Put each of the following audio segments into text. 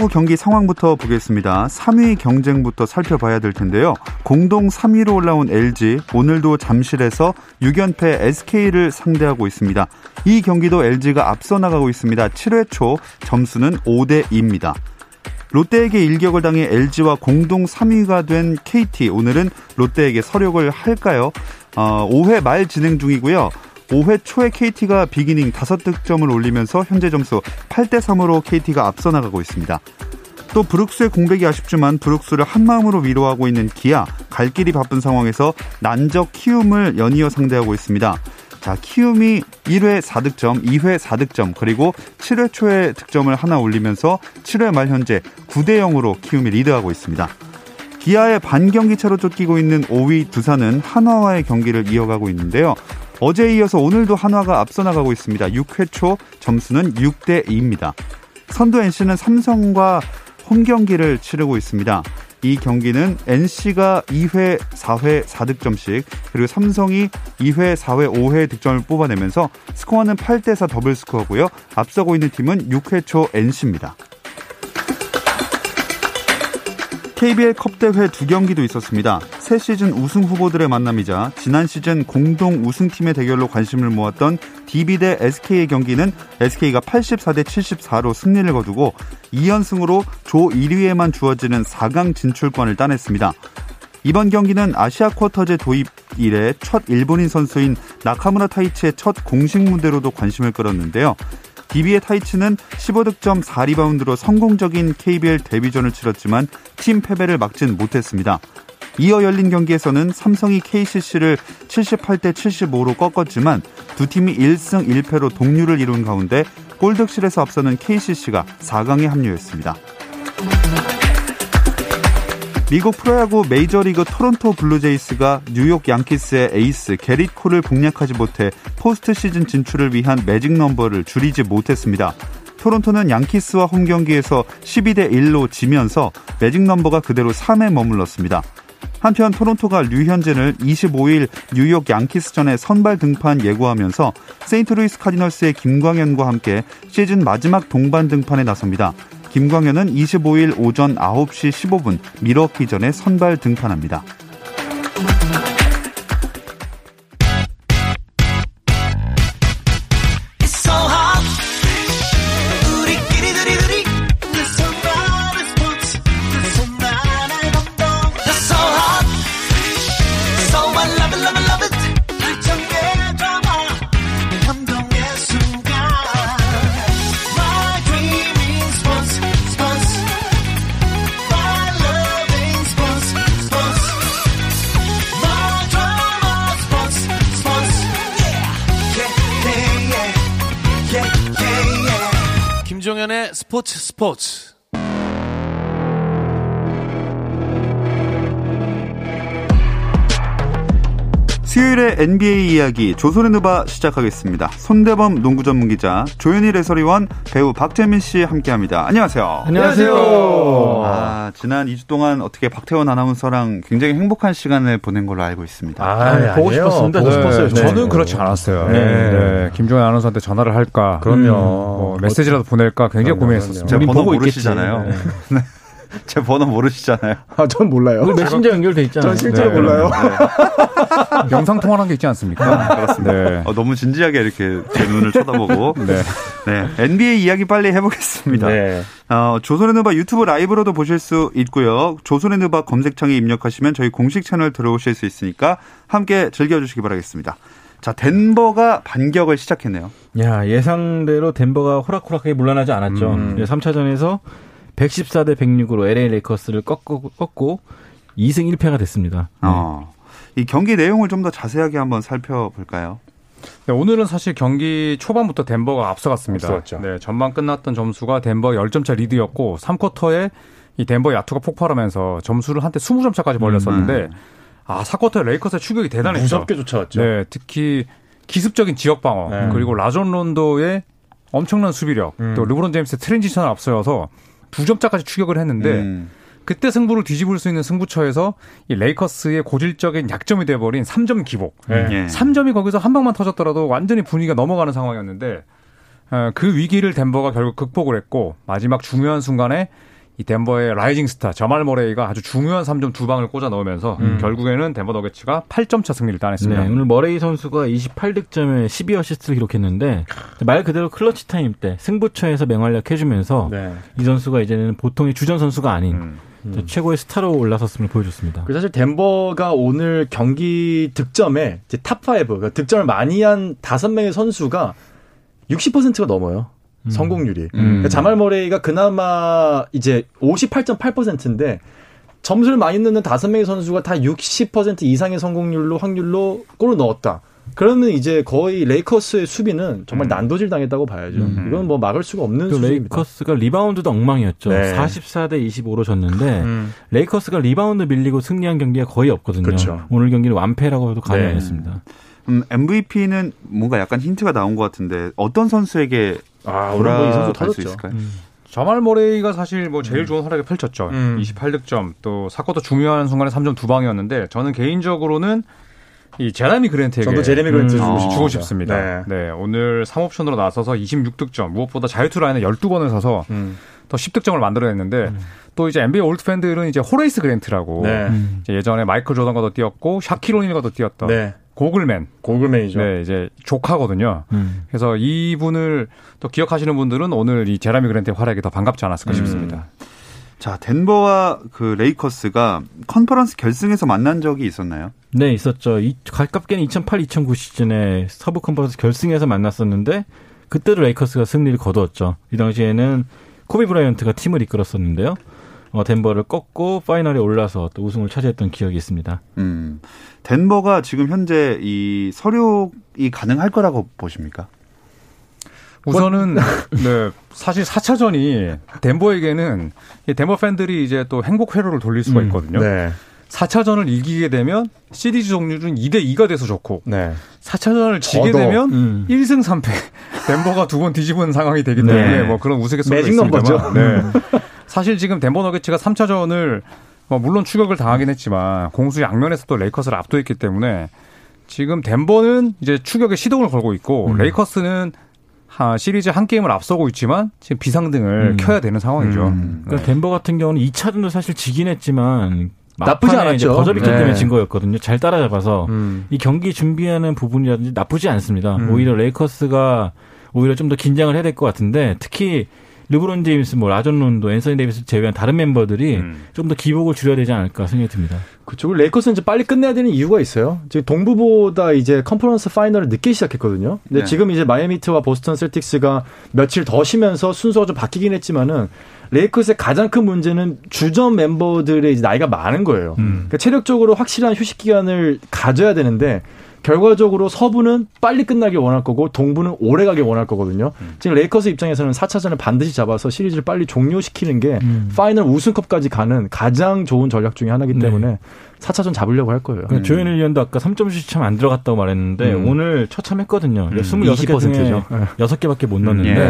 프로야구 경기 상황부터 보겠습니다. 3위 경쟁부터 살펴봐야 될 텐데요. 공동 3위로 올라온 LG 오늘도 잠실에서 6연패 SK를 상대하고 있습니다. 이 경기도 LG가 앞서 나가고 있습니다. 7회 초 점수는 5대 2입니다. 롯데에게 일격을 당해 LG와 공동 3위가 된 KT 오늘은 롯데에게 서력을 할까요? 어, 5회 말 진행 중이고요. 5회 초에 KT가 비기닝 5득점을 올리면서 현재 점수 8대 3으로 KT가 앞서 나가고 있습니다. 또 브룩스의 공백이 아쉽지만 브룩스를 한마음으로 위로하고 있는 기아 갈 길이 바쁜 상황에서 난적 키움을 연이어 상대하고 있습니다. 자, 키움이 1회 4득점, 2회 4득점, 그리고 7회 초에 득점을 하나 올리면서 7회 말 현재 9대 0으로 키움이 리드하고 있습니다. 기아의 반경기 차로 쫓기고 있는 5위 두산은 한화와의 경기를 이어가고 있는데요. 어제에 이어서 오늘도 한화가 앞서 나가고 있습니다. 6회 초 점수는 6대 2입니다. 선두 NC는 삼성과 홈 경기를 치르고 있습니다. 이 경기는 NC가 2회, 4회 4득점씩 그리고 삼성이 2회, 4회, 5회 득점을 뽑아내면서 스코어는 8대 4 더블 스코어고요. 앞서고 있는 팀은 6회 초 NC입니다. KBL 컵 대회 두 경기도 있었습니다. 새 시즌 우승 후보들의 만남이자 지난 시즌 공동 우승팀의 대결로 관심을 모았던 DB 대 SK의 경기는 SK가 84대 74로 승리를 거두고 2연승으로 조 1위에만 주어지는 4강 진출권을 따냈습니다. 이번 경기는 아시아 쿼터제 도입 이래 첫 일본인 선수인 나카무라 타이치의 첫 공식 무대로도 관심을 끌었는데요. DB의 타이츠는 15득점 4리바운드로 성공적인 KBL 데뷔전을 치렀지만 팀 패배를 막진 못했습니다. 이어 열린 경기에서는 삼성이 KCC를 78대 75로 꺾었지만 두 팀이 1승 1패로 동률을 이룬 가운데 골득실에서 앞서는 KCC가 4강에 합류했습니다. 미국 프로야구 메이저리그 토론토 블루제이스가 뉴욕 양키스의 에이스 게릿 콜을 공략하지 못해 포스트 시즌 진출을 위한 매직 넘버를 줄이지 못했습니다. 토론토는 양키스와 홈 경기에서 12대 1로 지면서 매직 넘버가 그대로 3에 머물렀습니다. 한편 토론토가 류현진을 25일 뉴욕 양키스전에 선발 등판 예고하면서 세인트루이스 카디널스의 김광현과 함께 시즌 마지막 동반 등판에 나섭니다. 김광현은 25일 오전 9시 15분 밀워키전에 선발 등판합니다. 김종 수요일의 NBA 이야기 조선의 누바 시작하겠습니다. 손대범 농구 전문 기자, 조현일 해설위원, 배우 박재민 씨 함께합니다. 안녕하세요. 안녕하세요. 아, 지난 2주 동안 어떻게 박태원 아나운서랑 굉장히 행복한 시간을 보낸 걸로 알고 있습니다. 아, 아 보고 아니에요. 싶었습니다. 보고 싶었어요. 네, 저는 그렇지 않았어요. 네. 네. 김종현 아나운서한테 전화를 할까? 그럼요. 음, 뭐 메시지라도 보낼까 굉장히 그럼요, 고민했었어요. 제가 번호 모르시잖아요. 네. 제 번호 모르시잖아요. 아, 전 몰라요. 메신저 연결돼 있잖아요. 전 실제로 네, 몰라요. 네. 영상 통화한 게 있지 않습니까? 아, 그렇습니다. 네. 어, 너무 진지하게 이렇게 제 눈을 쳐다보고. 네. 네. NBA 이야기 빨리 해보겠습니다. 네. 어, 조선의 누바 유튜브 라이브로도 보실 수 있고요. 조선의 누바 검색창에 입력하시면 저희 공식 채널 들어오실 수 있으니까 함께 즐겨주시기 바라겠습니다. 자, 덴버가 반격을 시작했네요. 야, 예상대로 덴버가 호락호락하게 물러나지 않았죠. 음. 3차전에서 114대 106으로 LA 레이커스를 꺾고, 꺾고 2승 1패가 됐습니다. 어. 이 경기 내용을 좀 더 자세하게 한번 살펴볼까요? 네, 오늘은 사실 경기 초반부터 덴버가 앞서갔습니다. 앞서갔죠. 네, 전반 끝났던 점수가 덴버 10점차 리드였고 3쿼터에 이 덴버 야투가 폭발하면서 점수를 한때 20점 차까지 벌렸었는데 음. 아, 4쿼터에 레이커스의 추격이 대단했죠. 무섭게 쫓아왔죠. 네, 특히 기습적인 지역 방어 네. 그리고 라존 론도의 엄청난 수비력 음. 또 르브론 제임스의 transition을 앞서서 두 점차까지 추격을 했는데 음. 그때 승부를 뒤집을 수 있는 승부처에서 이 레이커스의 고질적인 약점이 돼버린 3점 기복. 네. 예. 3점이 거기서 한 방만 터졌더라도 완전히 분위기가 넘어가는 상황이었는데 어, 그 위기를 덴버가 결국 극복을 했고 마지막 중요한 순간에 이 덴버의 rising star 자말 머레이가 아주 중요한 3점 두 방을 꽂아 넣으면서 결국에는 덴버 너게츠가 8점 차 승리를 네, 따냈습니다. 오늘 머레이 선수가 28득점에 12어시스트를 기록했는데 말 그대로 clutch time 때 승부처에서 맹활약 해주면서 네. 이 선수가 이제는 보통의 주전 선수가 아닌 음. 최고의 스타로 올라섰음을 보여줬습니다. 사실 덴버가 오늘 경기 득점에 이제 탑5, 그러니까 득점을 많이 한 다섯 명의 선수가 60%가 넘어요. 성공률이. 그러니까 자말 머레이가 그나마 이제 58.8%인데 점수를 많이 넣는 다섯 명의 선수가 다 60% 이상의 성공률로 확률로 골을 넣었다. 그러면 이제 거의 레이커스의 수비는 정말 난도질 당했다고 봐야죠. 이건 뭐 막을 수가 없는 또 수비입니다. 레이커스가 리바운드도 엉망이었죠. 네. 44대 25로 졌는데 음. 레이커스가 리바운드 밀리고 승리한 경기가 거의 없거든요. 그렇죠. 오늘 경기는 완패라고 해도 네. 가능했습니다. 음, MVP는 뭔가 약간 힌트가 나온 것 같은데 어떤 선수에게 아, 선수 돌아갈 수 터졌죠. 있을까요? 자말 머레이가 사실 뭐 제일 좋은 활약을 펼쳤죠. 음. 28득점 또 4쿼터 중요한 순간에 3점 두 방이었는데 저는 개인적으로는 이 제레미 그랜트에게 저도 제레미 그랜트 음. 주고, 어. 싶습니다. 주고 싶습니다. 네. 네. 오늘 3옵션으로 나서서 26득점, 무엇보다 자유투 라인에 12번을 서서 음. 더 10득점을 만들어냈는데 또 이제 NBA old 팬들은 이제 호레이스 그랜트라고 네. 이제 예전에 마이클 조던과도 뛰었고 샤킬 오닐과도 뛰었던 네. goggle man. goggle man이죠. 네, 이제 조카거든요. 음. 그래서 이분을 또 기억하시는 분들은 오늘 이 제레미 그랜트의 활약이 더 반갑지 않았을까 싶습니다. 자, 덴버와 그 레이커스가 컨퍼런스 결승에서 만난 적이 있었나요? 네, 있었죠. 이, 가깝게는 2008-2009 시즌에 서부 컨퍼런스 결승에서 만났었는데 그때도 레이커스가 승리를 거두었죠. 이 당시에는 코비 브라이언트가 팀을 이끌었었는데요. 어, 덴버를 꺾고 파이널에 올라서 또 우승을 차지했던 기억이 있습니다. 음. 덴버가 지금 현재 이 서륙이 가능할 거라고 보십니까? 우선은 네, 사실 4차전이 덴버에게는 이 덴버 팬들이 이제 또 행복 회로를 돌릴 수가 음, 있거든요. 네. 4차전을 이기게 되면 시리즈 종류는 2대 2가 돼서 좋고 네. 4차전을 지게 더더. 되면 음. 1승 3패 덴버가 두 번 뒤집은 상황이 되기 네. 때문에 뭐 그런 우스갯소리가 매직 있습니다만 넘버죠. 네. 사실 지금 덴버 너게츠가 3차전을 뭐 물론 추격을 당하긴 했지만 공수 양면에서 또 레이커스를 압도했기 때문에 지금 덴버는 이제 추격에 시동을 걸고 있고 음. 레이커스는 하, 시리즈 한 게임을 앞서고 있지만 지금 비상등을 음. 켜야 되는 상황이죠. 음. 그러니까 덴버 같은 경우는 2차전도 사실 지긴 했지만 나쁘지 않았죠. 버저비터기 네. 때문에 진 거였거든요. 잘 따라잡아서 음. 이 경기 준비하는 부분이라든지 나쁘지 않습니다. 음. 오히려 레이커스가 오히려 좀 더 긴장을 해야 될 것 같은데 특히 르브론 제임스, 뭐 라존 론도, 앤서니 데이비스 제외한 다른 멤버들이 음. 좀더 기복을 줄여야 되지 않을까 생각이 듭니다. 그쪽 레이커스는 이제 빨리 끝내야 되는 이유가 있어요. 지금 동부보다 이제 컨퍼런스 파이널을 늦게 시작했거든요. 근데 네. 지금 이제 마이애미 히트와 보스턴 셀틱스가 며칠 더 쉬면서 순서가 좀 바뀌긴 했지만은 레이커스의 가장 큰 문제는 주전 멤버들의 이제 나이가 많은 거예요. 그러니까 체력적으로 확실한 휴식 기간을 가져야 되는데 결과적으로 서부는 빨리 끝나길 원할 거고 동부는 오래 가길 원할 거거든요. 지금 레이커스 입장에서는 4차전을 반드시 잡아서 시리즈를 빨리 종료시키는 게 음. 파이널 우승컵까지 가는 가장 좋은 전략 중에 하나이기 네. 때문에 4차전 잡으려고 할 거예요. 그러니까 조현일 위원도 아까 3점슛이 참안 들어갔다고 말했는데 음. 오늘 처참했거든요. 음, 26개 중에 20%죠. 네. 6개밖에 못 넣었는데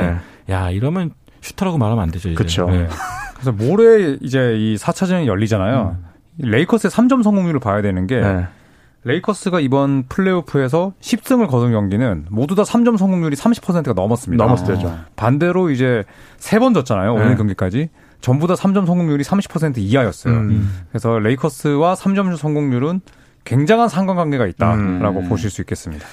예. 야 이러면 슈터라고 말하면 안 되죠. 그쵸. 네. 그래서 모레 이제 이 4차전이 열리잖아요. 레이커스의 3점 성공률을 봐야 되는 게 네. 레이커스가 이번 플레이오프에서 10승을 거둔 경기는 모두 다 3점 성공률이 30%가 넘었습니다. 넘었을 때죠. 반대로 이제 세 번 졌잖아요. 오늘 네. 경기까지. 전부 다 3점 성공률이 30% 이하였어요. 음. 그래서 레이커스와 3점 성공률은 굉장한 상관관계가 있다라고 음. 보실 수 있겠습니다.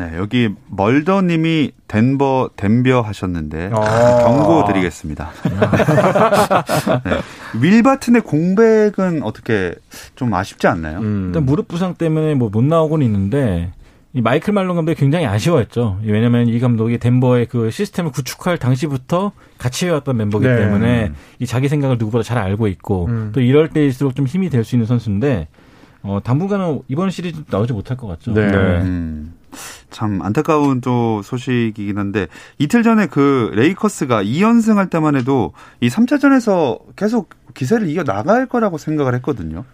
네, 여기 멀더님이 덴버 덴벼 하셨는데 아. 경고 드리겠습니다. 네. 윌 바튼의 공백은 어떻게 좀 아쉽지 않나요? 음. 일단 무릎 부상 때문에 뭐 못 나오고는 있는데 이 마이클 말론 감독이 굉장히 아쉬워했죠. 왜냐하면 이 감독이 덴버의 그 시스템을 구축할 당시부터 같이 해왔던 멤버기 네. 때문에 이 자기 생각을 누구보다 잘 알고 있고 음. 또 이럴 때일수록 좀 힘이 될 수 있는 선수인데 어, 당분간은 이번 시리즈 나오지 못할 것 같죠. 네. 음. 참 안타까운 또 소식이긴 한데 이틀 전에 그 레이커스가 2연승 할 때만 해도 이 3차전에서 계속 기세를 이어 나갈 거라고 생각을 했거든요.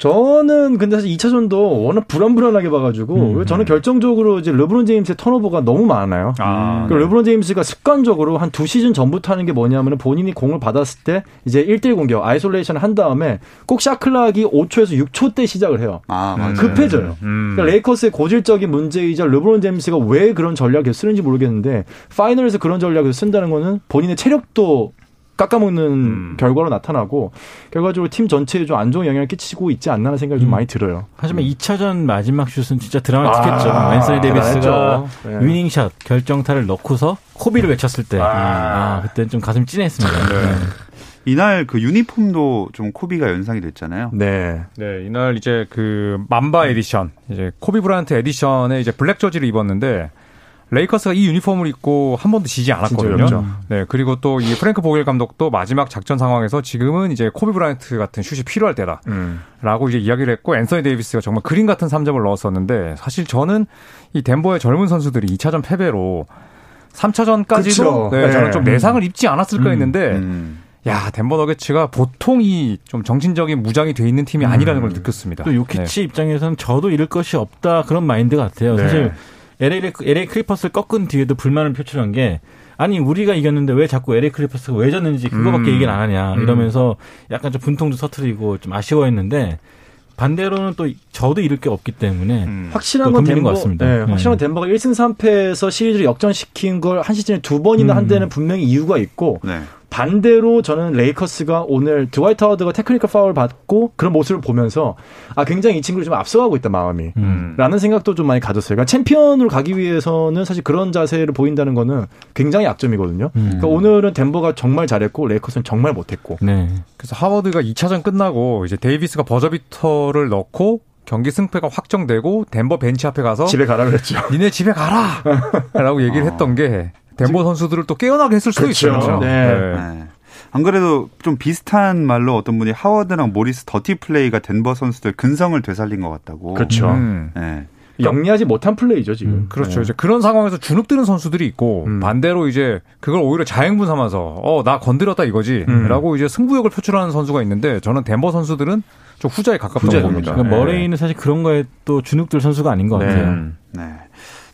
저는 근데 사실 2차전도 워낙 불안불안하게 봐가지고 음. 저는 결정적으로 이제 르브론 제임스의 턴오버가 너무 많아요. 아, 그 르브론 제임스가 습관적으로 한 두 시즌 전부터 하는 게 뭐냐면 본인이 공을 받았을 때 이제 1대1 공격 isolation을 한 다음에 꼭 shot clock이 5초에서 6초 때 시작을 해요. 아, 맞아요. 급해져요. 음. 그러니까 레이커스의 고질적인 문제이자 르브론 제임스가 왜 그런 전략을 쓰는지 모르겠는데 파이널에서 그런 전략을 쓴다는 거는 본인의 체력도 깎아먹는 음. 결과로 나타나고 결과적으로 팀 전체에 좀 안 좋은 영향을 끼치고 있지 않나 하는 생각이 좀 음. 많이 들어요. 하지만 2차전 마지막 슛은 진짜 드라마틱했죠. 아, 앤서니 데이비스가 대단했죠. 네. winning shot 결정타를 넣고서 코비를 외쳤을 때, 아, 그때는 좀 가슴 찡했습니다. 네. 이날 그 유니폼도 좀 코비가 연상이 됐잖아요. 네. 네, 이날 이제 그 Mamba edition, 이제 코비 브라이언트 edition에 이제 black jersey를 입었는데 레이커스가 이 유니폼을 입고 한 번도 지지 않았거든요. 네, 그리고 또 이 프랭크 보겔 감독도 마지막 작전 상황에서 지금은 이제 코비 브라이언트 같은 슛이 필요할 때다. 음. 라고 이제 이야기를 했고 앤서니 데이비스가 정말 그림 같은 3점을 넣었었는데 사실 저는 이 덴버의 젊은 선수들이 2차전 패배로 3차전까지도 그쵸. 네, 네. 저는 좀 내상을 입지 않았을까 했는데 음. 야 덴버 너게츠가 보통 이 좀 정신적인 무장이 돼 있는 팀이 아니라는 걸 느꼈습니다. 또 요키치 입장에서는 져도 잃을 것이 없다 그런 마인드 같아요. 네. 사실 LA, LA 클리퍼스를 꺾은 뒤에도 불만을 표출한 게 아니 우리가 이겼는데 왜 자꾸 LA 클리퍼스가 왜 졌는지 그거밖에 음. 얘기를 안 하냐 음. 이러면서 약간 좀 분통도 터뜨리고 좀 아쉬워했는데 반대로는 또 져도 잃을 게 없기 때문에 음. 확실한 또건 덴버, 것 같습니다. 네, 네. 확실한 건 덴버가 1승 3패에서 시리즈를 역전시킨 걸 한 시즌에 두 번이나 음. 한 데는 분명히 이유가 있고 네. 반대로 저는 레이커스가 오늘 드와이트 하워드가 테크니컬 파울 받고 그런 모습을 보면서 아 굉장히 이 친구들 좀 앞서가고 있다 마음이 음. 라는 생각도 좀 많이 가졌어요. 그러니까 챔피언으로 가기 위해서는 사실 그런 자세를 보인다는 거는 굉장히 약점이거든요. 음. 그러니까 오늘은 덴버가 정말 잘했고 레이커스는 정말 못했고. 네. 그래서 하워드가 2차전 끝나고 이제 데이비스가 버저비터를 넣고 경기 승패가 확정되고 덴버 벤치 앞에 가서 집에 가라 그랬죠. 니네 집에 가라! 라고 얘기를 했던 게 덴버 선수들을 또 깨어나게 했을 수도 그렇죠. 있어요. 네. 네. 안 그래도 좀 비슷한 말로 어떤 분이 하워드랑 모리스 더티 플레이가 덴버 선수들 근성을 되살린 것 같다고. 그렇죠. 음. 네. 영리하지 못한 플레이죠 지금. 음, 그렇죠. 네. 이제 그런 상황에서 주눅드는 선수들이 있고 음. 반대로 이제 그걸 오히려 자양분 삼아서 어 나 건드렸다 이거지 음. 라고 이제 승부욕을 표출하는 선수가 있는데 저는 덴버 선수들은 좀 후자에 가깝다고. 봅니다. 그러니까 네. 머레이는 사실 그런 거에 또 주눅들 선수가 아닌 것 네. 같아요. 음. 네.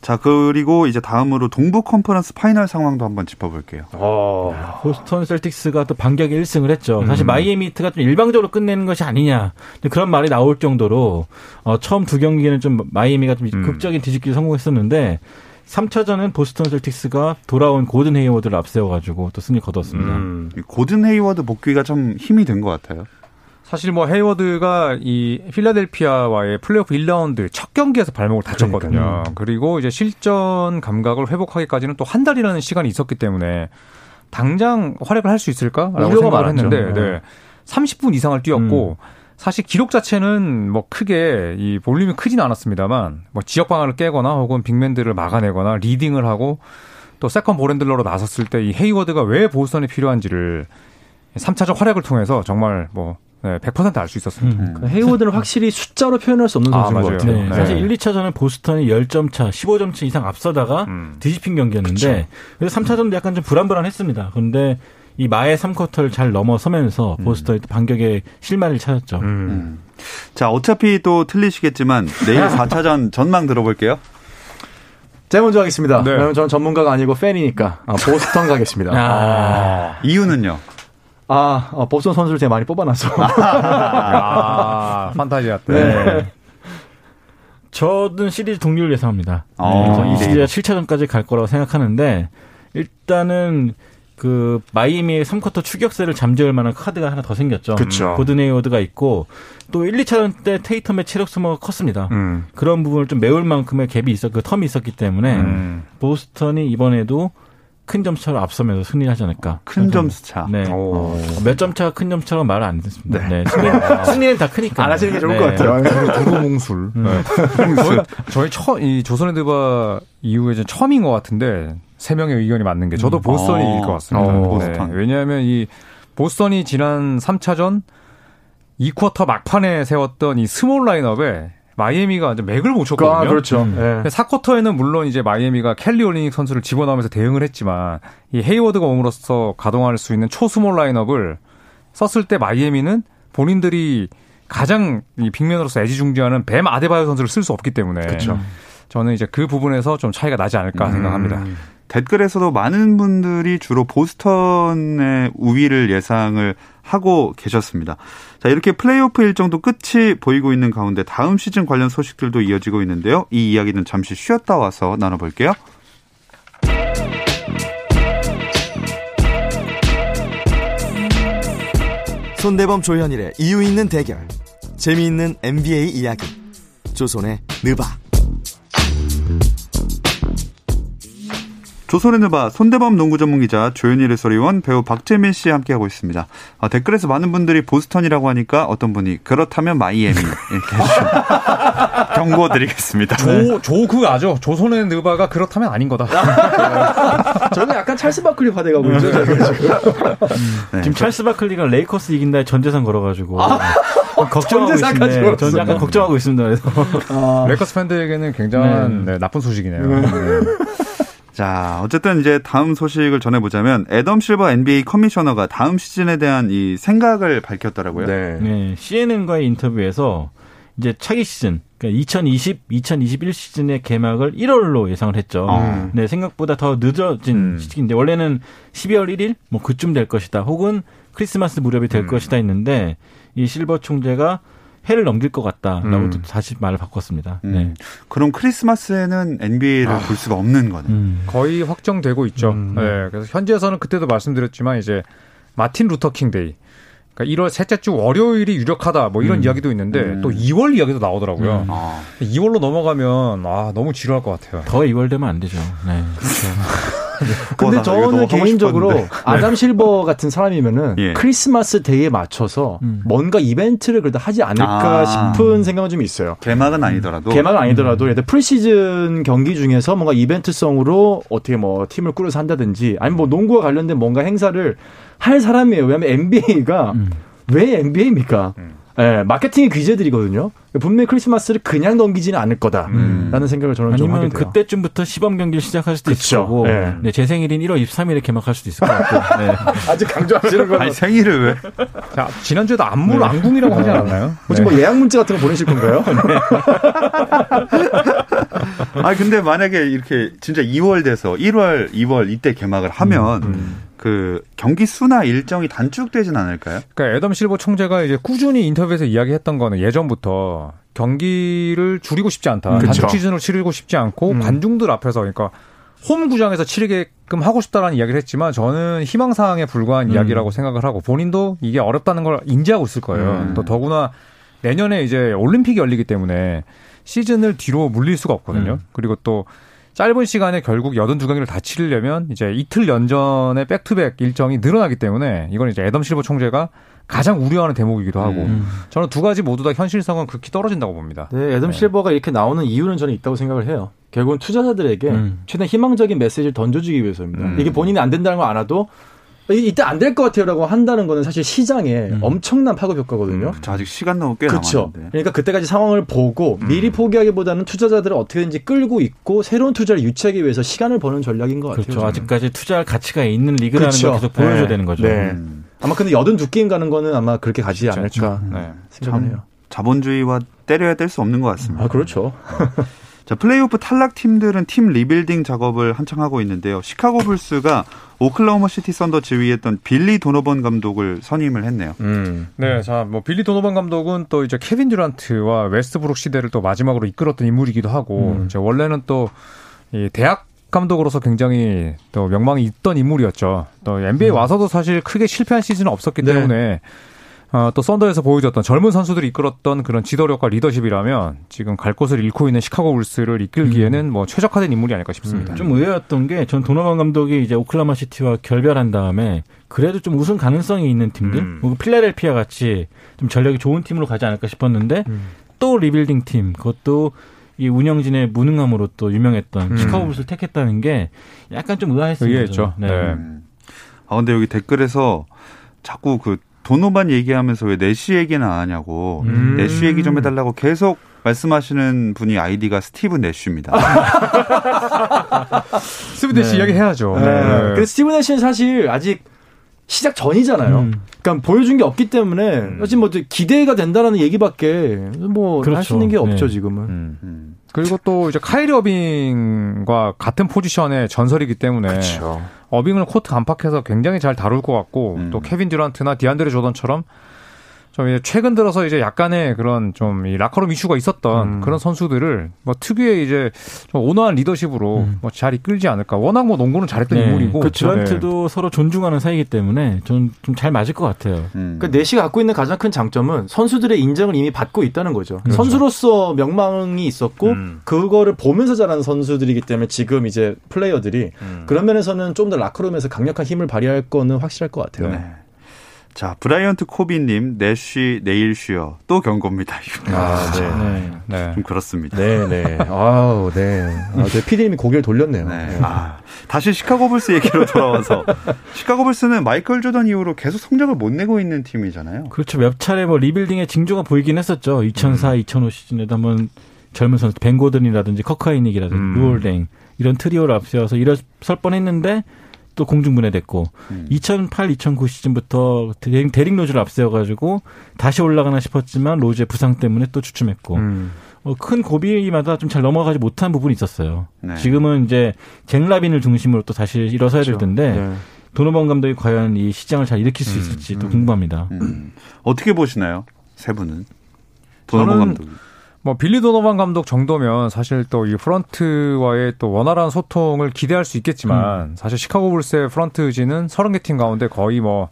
자, 그리고 이제 다음으로 동부 컨퍼런스 파이널 상황도 한번 짚어볼게요. 어. 보스턴 셀틱스가 또 반격의 1승을 했죠. 사실 음. 마이애미 히트가 좀 일방적으로 끝내는 것이 아니냐 그런 말이 나올 정도로 어, 처음 두 경기는 좀 마이애미가 좀 음. 극적인 뒤집기에 성공했었는데 3차전은 보스턴 셀틱스가 돌아온 고든 헤이워드를 앞세워가지고 또 승리 거뒀습니다. 음. 이 고든 헤이워드 복귀가 좀 힘이 된 것 같아요. 사실 뭐 헤이워드가 이 필라델피아와의 플레이오프 1라운드 첫 경기에서 발목을 다쳤거든요. 그리고 이제 실전 감각을 회복하기까지는 또 한 달이라는 시간이 있었기 때문에 당장 활약을 할 수 있을까라고 생각을 많았죠. 했는데 네. 네. 30분 이상을 뛰었고 사실 기록 자체는 뭐 크게 이 볼륨이 크진 않았습니다만 뭐 지역 방어를 깨거나 혹은 빅맨들을 막아내거나 리딩을 하고 또 second ball handler로 나섰을 때 이 헤이워드가 왜 보스턴이 필요한지를 3차전 활약을 통해서 정말 뭐 100%알 수 있었습니다. 음. 그 헤이워드는 확실히 숫자로 표현할 수 없는 아, 선수인 것 맞아요. 같아요. 네, 네. 사실 1, 2차전은 보스턴이 10점 차, 15점 차 이상 앞서다가 음. 뒤집힌 경기였는데 그래서 3차전도 약간 좀 불안불안했습니다. 그런데 이 마의 3쿼터를 잘 넘어서면서 보스턴이 또 반격의 실마리를 찾았죠. 음. 음. 자, 어차피 또 틀리시겠지만 내일 4차전 전망 들어볼게요. 제가 먼저 하겠습니다. 네. 왜냐면 저는 전문가가 아니고 팬이니까 아, 보스턴 가겠습니다. 아, 이유는요? 아, 어, 보스턴 선수를 제가 많이 뽑아놔서. 아, 판타지아 때. 네. 저는 시리즈 동률 예상합니다. 어, 네, 이 이대로. 시리즈가 7차전까지 갈 거라고 생각하는데 일단은 그 마이애미의 3쿼터 추격세를 잠재울 만한 카드가 하나 더 생겼죠. 그쵸. 고든 헤이워드가 있고 또 1, 2차전 때 테이텀의 체력 소모가 컸습니다. 음. 그런 부분을 좀 메울 만큼의 갭이 있었, 그 텀이 있었기 때문에 음. 보스턴이 이번에도 큰 점차로 앞서면서 승리하지 않을까. 큰 점수 차. 네. 오. 몇점 차가 큰 점차라고 말을 안 듣습니다. 네. 승리, 승리 는 다 크니까. 안 하시는 게 좋을 네. 것 같아요. 두루뭉술. 네. 저희, 저희 처, 이 조선헤드바 이후에 이제 처음인 것 같은데, 세 명의 의견이 맞는 게, 저도 보스턴이 어. 이길 것 같습니다. 어, 네. 왜냐하면 이, 보스턴이 지난 3차전 2쿼터 막판에 세웠던 이 small lineup에 마이애미가 이제 맥을 못 쳤거든요. 아, 그렇죠. 음. 예. 4쿼터에는 물론 이제 마이애미가 켈리 올리닉 선수를 집어넣으면서 대응을 했지만 이 헤이워드가 옴으로써 가동할 수 있는 초small lineup을 썼을 때 마이애미는 본인들이 가장 이 빅맨으로서 애지중지하는 뱀 아데바요 선수를 쓸 수 없기 때문에 그렇죠. 저는 이제 그 부분에서 좀 차이가 나지 않을까 생각합니다. 음. 댓글에서도 많은 분들이 주로 보스턴의 우위를 예상을 하고 계셨습니다. 자, 이렇게 플레이오프 일정도 끝이 보이고 있는 가운데 다음 시즌 관련 소식들도 이어지고 있는데요. 이 이야기는 잠시 쉬었다 와서 나눠볼게요. 손대범 조현일의 이유 있는 대결. 재미있는 NBA 이야기. 조선의 느바. 조선의 느바 손대범 농구 전문 기자 조현일 해설위원 배우 박재민 씨 함께하고 있습니다. 아, 댓글에서 많은 분들이 보스턴이라고 하니까 어떤 분이 그렇다면 마이애미 이렇게 해주셨습니다. 경고 드리겠습니다. 조, 조그 아죠. 조선의 느바가 그렇다면 아닌 거다. 저는 약간 찰스 바클리 화돼가고 있죠. 네. 지금 찰스 바클리가 레이커스 이긴다에 전재산 걸어가지고 네. 걱정하고 걸었어요. 저는 약간 걱정하고 있습니다. 그래서 아, 레이커스 팬들에게는 굉장한 네, 나쁜 소식이네요. 네. 자, 어쨌든 이제 다음 소식을 전해보자면 애덤 실버 NBA 커미셔너가 다음 시즌에 대한 이 생각을 밝혔더라고요. 네. 네, CNN과의 인터뷰에서 이제 차기 시즌, 그러니까 2020, 2021 시즌의 개막을 1월로 예상을 했죠. 음. 네, 생각보다 더 늦어진 음. 시기인데 원래는 12월 1일 뭐 그쯤 될 것이다. 혹은 크리스마스 무렵이 될 음. 것이다 했는데 이 실버 총재가 해를 넘길 것 같다라고 음. 또 다시 말을 바꿨습니다. 음. 네. 그럼 크리스마스에는 NBA를 볼 수가 없는 거네. 음. 거의 확정되고 있죠. 음. 네, 그래서 현지에서는 그때도 말씀드렸지만 이제 마틴 루터 킹 데이. 그러니까 1월 셋째 주 월요일이 유력하다 뭐 이런 음. 이야기도 있는데 음. 또 2월 이야기도 나오더라고요. 음. 아, 2월로 넘어가면 아 너무 지루할 것 같아요. 더 2월 되면 안 되죠. 네. 어, 너무 저는 개인적으로. 아담 실버 같은 사람이면은 예. 크리스마스 데이에 맞춰서 음. 뭔가 이벤트를 그래도 하지 않을까 아. 싶은 생각은 좀 있어요. 개막은 아니더라도 개막은 아니더라도 예를 들어 프리시즌 경기 중에서 뭔가 이벤트성으로 어떻게 뭐 팀을 꾸려서 한다든지 아니면 뭐 농구와 관련된 뭔가 행사를 할 사람이에요. 왜냐하면 NBA가 음. 왜 NBA입니까? 음. 예, 마케팅의 귀재들이거든요. 분명히 크리스마스를 그냥 넘기지는 않을 거다라는 음. 생각을 저는 좀 하게 아니면 돼요. 그때쯤부터 시범 경기를 시작할 수도 있을 그쵸. 거고, 네. 네, 제 생일인 1월 23일에 개막할 수도 있을 것 같고, 네. 아직 강조하시는 건 아니 생일을 왜? 자, 지난주에도 안물 안궁이라고 하지 않았나요? 혹시 뭐 예약 문자 같은 거 보내실 건가요? 아 근데 만약에 이렇게 진짜 2월 돼서 1월, 2월 이때 개막을 하면 그 경기 수나 일정이 단축되진 않을까요? 그러니까 애덤 실버 총재가 이제 꾸준히 인터뷰에서 이야기했던 거는 예전부터 경기를 줄이고 싶지 않다. 그쵸. 단축 시즌으로 치르고 싶지 않고 음. 관중들 앞에서 그러니까 홈 구장에서 치르게끔 하고 싶다라는 이야기를 했지만 저는 희망 사항에 불과한 음. 이야기라고 생각을 하고 본인도 이게 어렵다는 걸 인지하고 있을 거예요. 음. 또 더구나 내년에 이제 올림픽이 열리기 때문에 시즌을 뒤로 물릴 수가 없거든요. 음. 그리고 또 짧은 시간에 결국 82경기를 다 치르려면 이제 이틀 연전의 백투백 일정이 늘어나기 때문에 이건 이제 애덤 실버 총재가 가장 우려하는 대목이기도 하고 음. 저는 두 가지 모두 다 현실성은 극히 떨어진다고 봅니다. 네, 애덤 실버가 이렇게 나오는 이유는 저는 있다고 생각을 해요. 결국은 투자자들에게 음. 최대한 희망적인 메시지를 던져주기 위해서입니다. 음. 이게 본인이 안 된다는 걸 알아도 이- 이때 안 될 것 같아요라고 한다는 거는 사실 시장에 엄청난 파급 효과거든요. 저 아직 시간 너무 꽤 그렇죠. 남았는데. 그러니까 그때까지 상황을 보고 미리 포기하기보다는 투자자들을 어떻게든지 끌고 있고 새로운 투자를 유치하기 위해서 시간을 버는 전략인 것 같아요. 그렇죠. 저는. 아직까지 투자할 가치가 있는 리그라는 그렇죠. 걸 계속 보여줘야 네. 되는 거죠. 네. 음. 아마 근데 여든 두 게임 가는 거는 아마 그렇게 가지 않을까 네. 생각을 해요. 자본주의와 떼려야 뗄 수 없는 것 같습니다. 아 그렇죠. 자, 플레이오프 탈락 팀들은 팀 리빌딩 작업을 한창 하고 있는데요. 시카고 불스가 오클라호마 시티 썬더 지휘했던 빌리 도노번 감독을 선임을 했네요. 음. 네, 자, 뭐 빌리 도노반 감독은 또 이제 케빈 듀란트와 웨스트브룩 시대를 또 마지막으로 이끌었던 인물이기도 하고, 이제 원래는 또 이 대학 감독으로서 굉장히 또 명망이 있던 인물이었죠. 또 NBA 와서도 사실 크게 실패한 시즌은 없었기 네. 때문에 어, 또 썬더에서 보여줬던 젊은 선수들이 이끌었던 그런 지도력과 리더십이라면 지금 갈 곳을 잃고 있는 시카고 불스를 이끌기에는 뭐 최적화된 인물이 아닐까 싶습니다. 좀 의외였던 게 전 도노반 감독이 이제 오클라마 시티와 결별한 다음에 그래도 좀 우승 가능성이 있는 팀들, 음. 뭐 필라델피아 같이 좀 전력이 좋은 팀으로 가지 않을까 싶었는데 또 리빌딩 팀, 그것도 이 운영진의 무능함으로 또 유명했던 음. 시카고 불스를 택했다는 게 약간 좀 의아했습니다. 의외였죠. 네. 네. 음. 아, 근데 여기 댓글에서 자꾸 그 도노반 얘기하면서 왜 내시 얘기는 안 하냐고 음. 내시 얘기 좀 해달라고 계속 말씀하시는 분이 아이디가 스티브 내쉬입니다. 스티브 내쉬 네. 이야기 해야죠. 네. 그래서 스티브 내쉬는 사실 아직 시작 전이잖아요. 음. 그러니까 보여준 게 없기 때문에 사실 뭐 기대가 된다라는 얘기밖에 뭐 할수 그렇죠. 있는 게 없죠 네. 지금은. 음. 음. 그리고 또 이제 카이리 어빙과 같은 포지션의 전설이기 때문에 그렇죠. 어빙을 코트 안팎에서 굉장히 잘 다룰 것 같고 음. 또 케빈 듀란트나 디안드레 조던처럼 좀 이제 최근 들어서 이제 약간의 그런 좀 이 라커룸 이슈가 있었던 음. 그런 선수들을 뭐 특유의 이제 좀 온화한 리더십으로 음. 뭐잘 이끌지 않을까. 워낙 뭐 농구는 잘했던 인물이고 그 듀란트도 서로 존중하는 사이이기 때문에 전좀잘 맞을 것 같아요. 음. 그 넷이 갖고 있는 가장 큰 장점은 선수들의 인정을 이미 받고 있다는 거죠. 그렇죠. 선수로서 명망이 있었고 음. 그거를 보면서 자란 선수들이기 때문에 지금 이제 플레이어들이 음. 그런 면에서는 좀 더 라커룸에서 강력한 힘을 발휘할 거는 확실할 것 같아요. 네. 자, 브라이언트 코비님, 내쉬, 내일 쉬어. 또 경고입니다. 이거. 아, 네. 네. 네. 좀 그렇습니다. 네, 네. 아우, 네. 아, 제 PD님이 고개를 돌렸네요. 네. 아, 다시 시카고 불스 얘기로 돌아와서 시카고 불스는 마이클 조던 이후로 계속 성적을 못 내고 있는 팀이잖아요. 그렇죠. 몇 차례 뭐 리빌딩의 징조가 보이긴 했었죠. 2004, 2005 시즌에도 한번 젊은 선수 벤 고든이라든지 커크 하인릭이라든지 음. 루올 뎅 이런 트리오를 앞세워서 일어설 뻔 했는데 또 공중분해됐고 음. 2008, 2009 시즌부터 데릭, 데릭 로즈를 앞세워가지고 다시 올라가나 싶었지만 로즈의 부상 때문에 또 주춤했고 음. 어, 큰 고비마다 좀 잘 넘어가지 못한 부분이 있었어요. 네. 지금은 이제 잭 라빈을 중심으로 또 다시 일어서야 될 텐데 네. 도노번 감독이 과연 이 시장을 잘 일으킬 수 음, 있을지 또 궁금합니다. 음. 어떻게 보시나요? 세 분은. 도노번 저는 감독. 뭐 빌리 도노반 감독 정도면 사실 또 이 프런트와의 또 원활한 소통을 기대할 수 있겠지만 사실 시카고 불스의 프런트지는 30개 팀 가운데 거의 뭐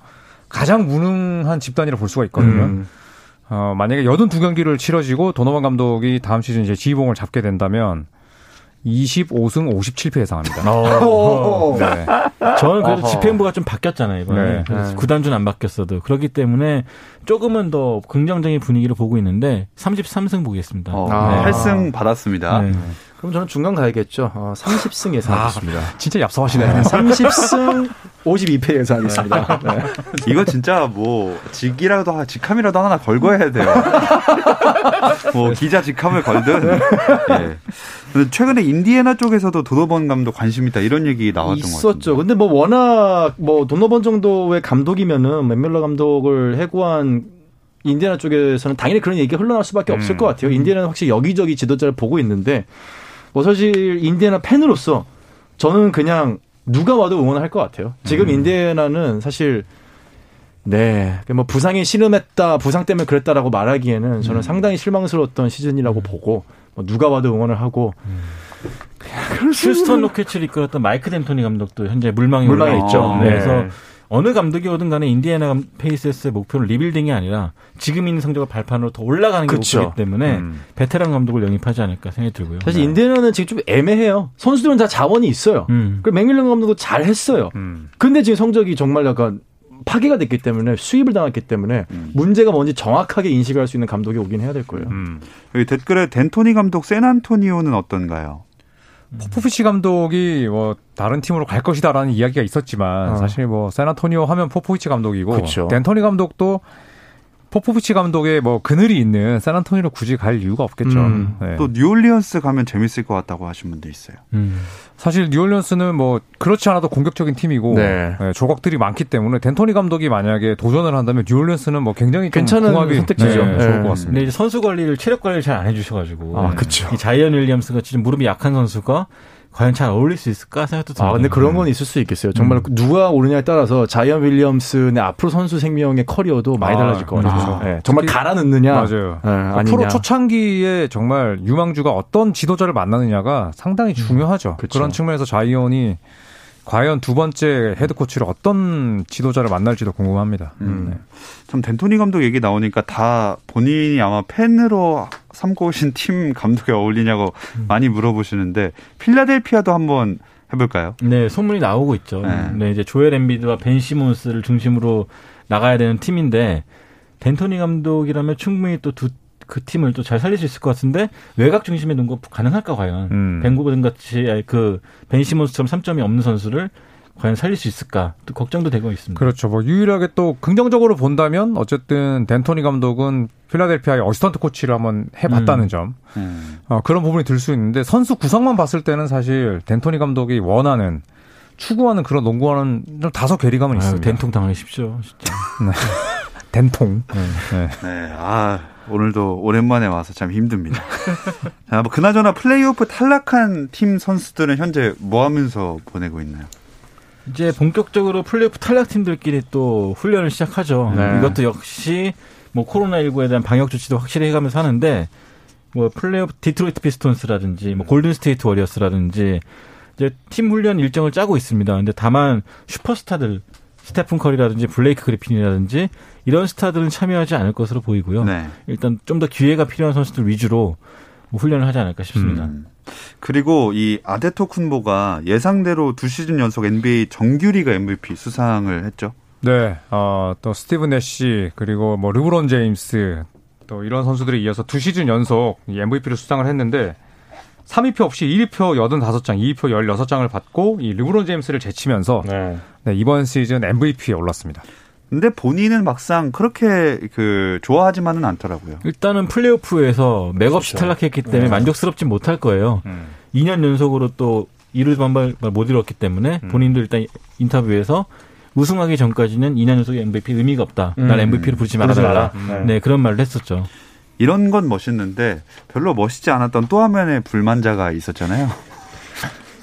가장 무능한 집단이라 볼 수가 있거든요. 음. 어, 만약에 82경기를 치러지고 도노반 감독이 다음 시즌 이제 지휘봉을 잡게 된다면 25승 57패 예상합니다. 오. 네. 저는 그래도 어허. 집행부가 좀 바뀌었잖아요 이번에 네. 그래서 네. 구단주는 안 바뀌었어도 그렇기 때문에 조금은 더 긍정적인 분위기를 보고 있는데 33승 보겠습니다. 어, 아. 8승 받았습니다. 네. 그럼 저는 중간 가야겠죠. 어, 30승 예상하겠습니다. 진짜 얍삽하시네. 30승 52패 예상하겠습니다. 네. 이거 진짜 뭐 직이라도 하- 직함이라도 하나 걸고 해야 돼요. 뭐 기자 직함을 걸든. 예. 근데 최근에 인디애나 쪽에서도 도노번 감독 관심 있다 이런 얘기 나왔던 것 같아요. 있었죠. 근데 뭐 워낙 뭐 도노번 정도의 감독이면은 맨밀러 감독을 해고한 인디애나 쪽에서는 당연히 그런 얘기가 흘러나올 수밖에 없을 음. 것 같아요. 인디애나는 확실히 여기저기 지도자를 보고 있는데 뭐 사실 인디애나 팬으로서 저는 그냥 누가 와도 응원할 것 같아요. 지금 인디애나는 사실 네, 뭐 부상이 심했다, 부상 때문에 그랬다라고 말하기에는 저는 상당히 실망스러웠던 시즌이라고 보고 뭐 누가 와도 응원을 하고 휴스턴 로켓츠를 이끌었던 마이크 덴토니 감독도 현재 물망이 물망에. 있죠. 네. 그래서 어느 감독이 오든 간에 인디애나 감- 페이서스의 목표는 리빌딩이 아니라 지금 있는 성적을 발판으로 더 올라가는 게 그쵸. 목표이기 때문에 음. 베테랑 감독을 영입하지 않을까 생각이 들고요. 사실 인디애나는 지금 좀 애매해요. 선수들은 다 자원이 있어요. 음. 그리고 맥밀런 감독도 잘 했어요. 음. 근데 지금 성적이 정말 약간 파괴가 됐기 때문에 스윕을 당했기 때문에 음. 문제가 뭔지 정확하게 인식을 할수 있는 감독이 오긴 해야 될 거예요. 음. 여기 댓글에 덴토니 감독 샌안토니오는 어떤가요? 포포비치 감독이 뭐 다른 팀으로 갈 것이다라는 이야기가 있었지만 어. 사실 뭐 샌안토니오 하면 포포비치 감독이고 그쵸. 덴토니 감독도 포포비치 감독의 뭐 그늘이 있는 샌안토니오로 굳이 갈 이유가 없겠죠. 음. 네. 또 뉴올리언스 가면 재밌을 것 같다고 하신 분도 있어요. 음. 사실 뉴올리언스는 뭐 그렇지 않아도 공격적인 팀이고 네. 네, 조각들이 많기 때문에 덴토니 감독이 만약에 도전을 한다면 뉴올리언스는 뭐 굉장히 좀 괜찮은 궁합이, 선택지죠. 네, 좋을 네. 것 같습니다. 근데 이제 선수 관리를 체력 관리를 잘 안 해주셔가지고 아, 그쵸. 이 자이언 윌리엄슨 같이 좀 무릎이 약한 선수가 과연 잘 어울릴 수 있을까 생각도 듭니다. 아, 근데 그런 건 있을 수 있겠어요. 정말 누가 오느냐에 따라서 자이언 윌리엄슨의 앞으로 선수 생명의 커리어도 많이 아, 달라질 것 같아요. 그렇죠. 네, 정말 갈아 넣느냐, 맞아요. 네, 아니냐. 프로 초창기에 정말 유망주가 어떤 지도자를 만나느냐가 상당히 중요하죠. 그쵸. 그런 측면에서 자이언이 과연 두 번째 헤드 코치를 어떤 지도자를 만날지도 궁금합니다. 음. 네. 참 덴토니 감독 얘기 나오니까 다 본인이 아마 팬으로 삼고 오신 팀 감독에 어울리냐고 많이 물어보시는데 필라델피아도 한번 해볼까요? 네, 소문이 나오고 있죠. 네. 네. 이제 조엘 엠비드와 벤 시몬스를 중심으로 나가야 되는 팀인데 덴토니 감독이라면 충분히 또 두 그 팀을 또 잘 살릴 수 있을 것 같은데 외곽 중심의 농구 가능할까 과연? 음. 벤고든 같이 그 벤 시몬스처럼 3점이 없는 선수를 과연 살릴 수 있을까 또 걱정도 되고 있습니다. 그렇죠. 뭐 유일하게 또 긍정적으로 본다면 어쨌든 덴토니 감독은 필라델피아의 어시스턴트 코치를 한번 해봤다는 음. 점 음. 어, 그런 부분이 들 수 있는데 선수 구성만 봤을 때는 사실 덴토니 감독이 원하는 추구하는 그런 농구와는 좀 다소 괴리감은 있습니다. 된통 당하십시오, 진짜. 된통. 네. 네, 아 오늘도 오랜만에 와서 참 힘듭니다. 자, 뭐 그나저나 플레이오프 탈락한 팀 선수들은 현재 뭐 하면서 보내고 있나요? 이제 본격적으로 플레이오프 탈락 팀들끼리 또 훈련을 시작하죠. 네. 이것도 역시 뭐 코로나19에 대한 방역 조치도 확실히 해가면서 하는데 뭐 플레이오프 디트로이트 피스톤스라든지 뭐 골든 스테이트 워리어스라든지 이제 팀 훈련 일정을 짜고 있습니다. 근데 다만 슈퍼스타들 스테픈 커리라든지 블레이크 그리핀이라든지 이런 스타들은 참여하지 않을 것으로 보이고요. 네. 일단 좀 더 기회가 필요한 선수들 위주로 뭐 훈련을 하지 않을까 싶습니다. 음. 그리고 이 아데토쿤보가 예상대로 두 시즌 연속 NBA 정규리그 MVP 수상을 했죠. 네, 어, 또 스티브 내쉬 그리고 뭐 르브론 제임스 또 이런 선수들이 이어서 두 시즌 연속 이 MVP를 수상을 했는데 3위표 없이 1위표 85장, 2위표 16장을 받고 이 르브론 제임스를 제치면서 네. 네, 이번 시즌 MVP에 올랐습니다. 근데 본인은 막상 그렇게 그 좋아하지만은 않더라고요. 일단은 플레이오프에서 맥없이 그렇죠. 탈락했기 때문에 만족스럽진 못할 거예요. 2년 연속으로 또 이루 반발 못 이뤘기 때문에 본인도 일단 인터뷰에서 우승하기 전까지는 2년 연속 MVP 의미가 없다. 날 MVP를 부르지 부르지 말아달라. 네. 네, 그런 말을 했었죠. 이런 건 멋있는데 별로 멋있지 않았던 또 한 면의 불만자가 있었잖아요.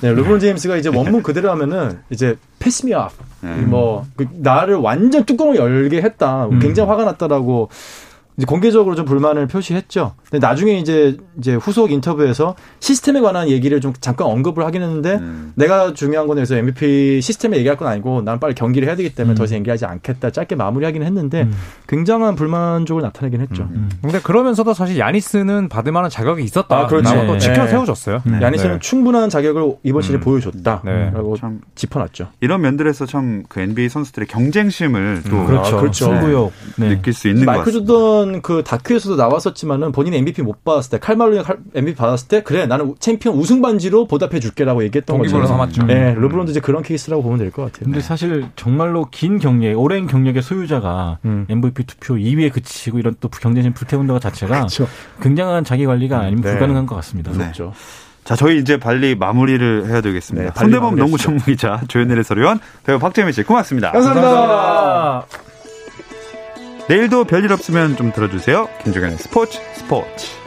네, 르브론 제임스가 이제 원문 그대로 하면은 이제 패스 미 off. 음. 뭐 그, 나를 완전 뚜껑을 열게 했다. 음. 굉장히 화가 났다라고 이제 공개적으로 좀 불만을 표시했죠. 근데 나중에 이제 이제 후속 인터뷰에서 시스템에 관한 얘기를 좀 잠깐 언급을 하긴 했는데 음. 내가 중요한 건 그래서 MVP 시스템에 얘기할 건 아니고 난 빨리 경기를 해야 되기 때문에 더 이상 얘기하지 않겠다. 짧게 마무리하긴 했는데 음. 굉장한 불만족을 나타내긴 했죠. 근데 그러면서도 사실 야니스는 받을 만한 자격이 있었다. 아, 그렇죠. 라고 또 네. 지켜 네. 세워줬어요. 네. 야니스는 네. 충분한 자격을 이번 시즌에 음. 보여줬다. 네. 라고 참 짚어놨죠. 이런 면들에서 참 그 NBA 선수들의 경쟁심을 또 그렇죠. 아, 그렇죠. 승부욕. 네. 느낄 수 있는 것 같습니다. 조던 그 다큐에서도 나왔었지만은 본인이 MVP 못 받았을 때 칼 말론이 MVP 받았을 때 그래 나는 챔피언 우승 반지로 보답해 줄게라고 얘기했던 거죠. 삼았죠. 네, 르브론도 이제 그런 케이스라고 보면 될 것 같아요. 근데 사실 정말로 긴 경력, 오랜 경력의 소유자가 음. MVP 투표 2위에 그치고 이런 또 경쟁심 불태운다가 자체가 그렇죠. 굉장한 자기 관리가 아니면 네. 불가능한 것 같습니다. 네. 그렇죠. 자, 저희 이제 빨리 마무리를 해야 되겠습니다. 네, 손대범 농구. 전문기자 조현일 해설위원 배우 박재민 씨 고맙습니다. 감사합니다. 내일도 별일 없으면 좀 들어주세요. 김종현의 스포츠 스포츠.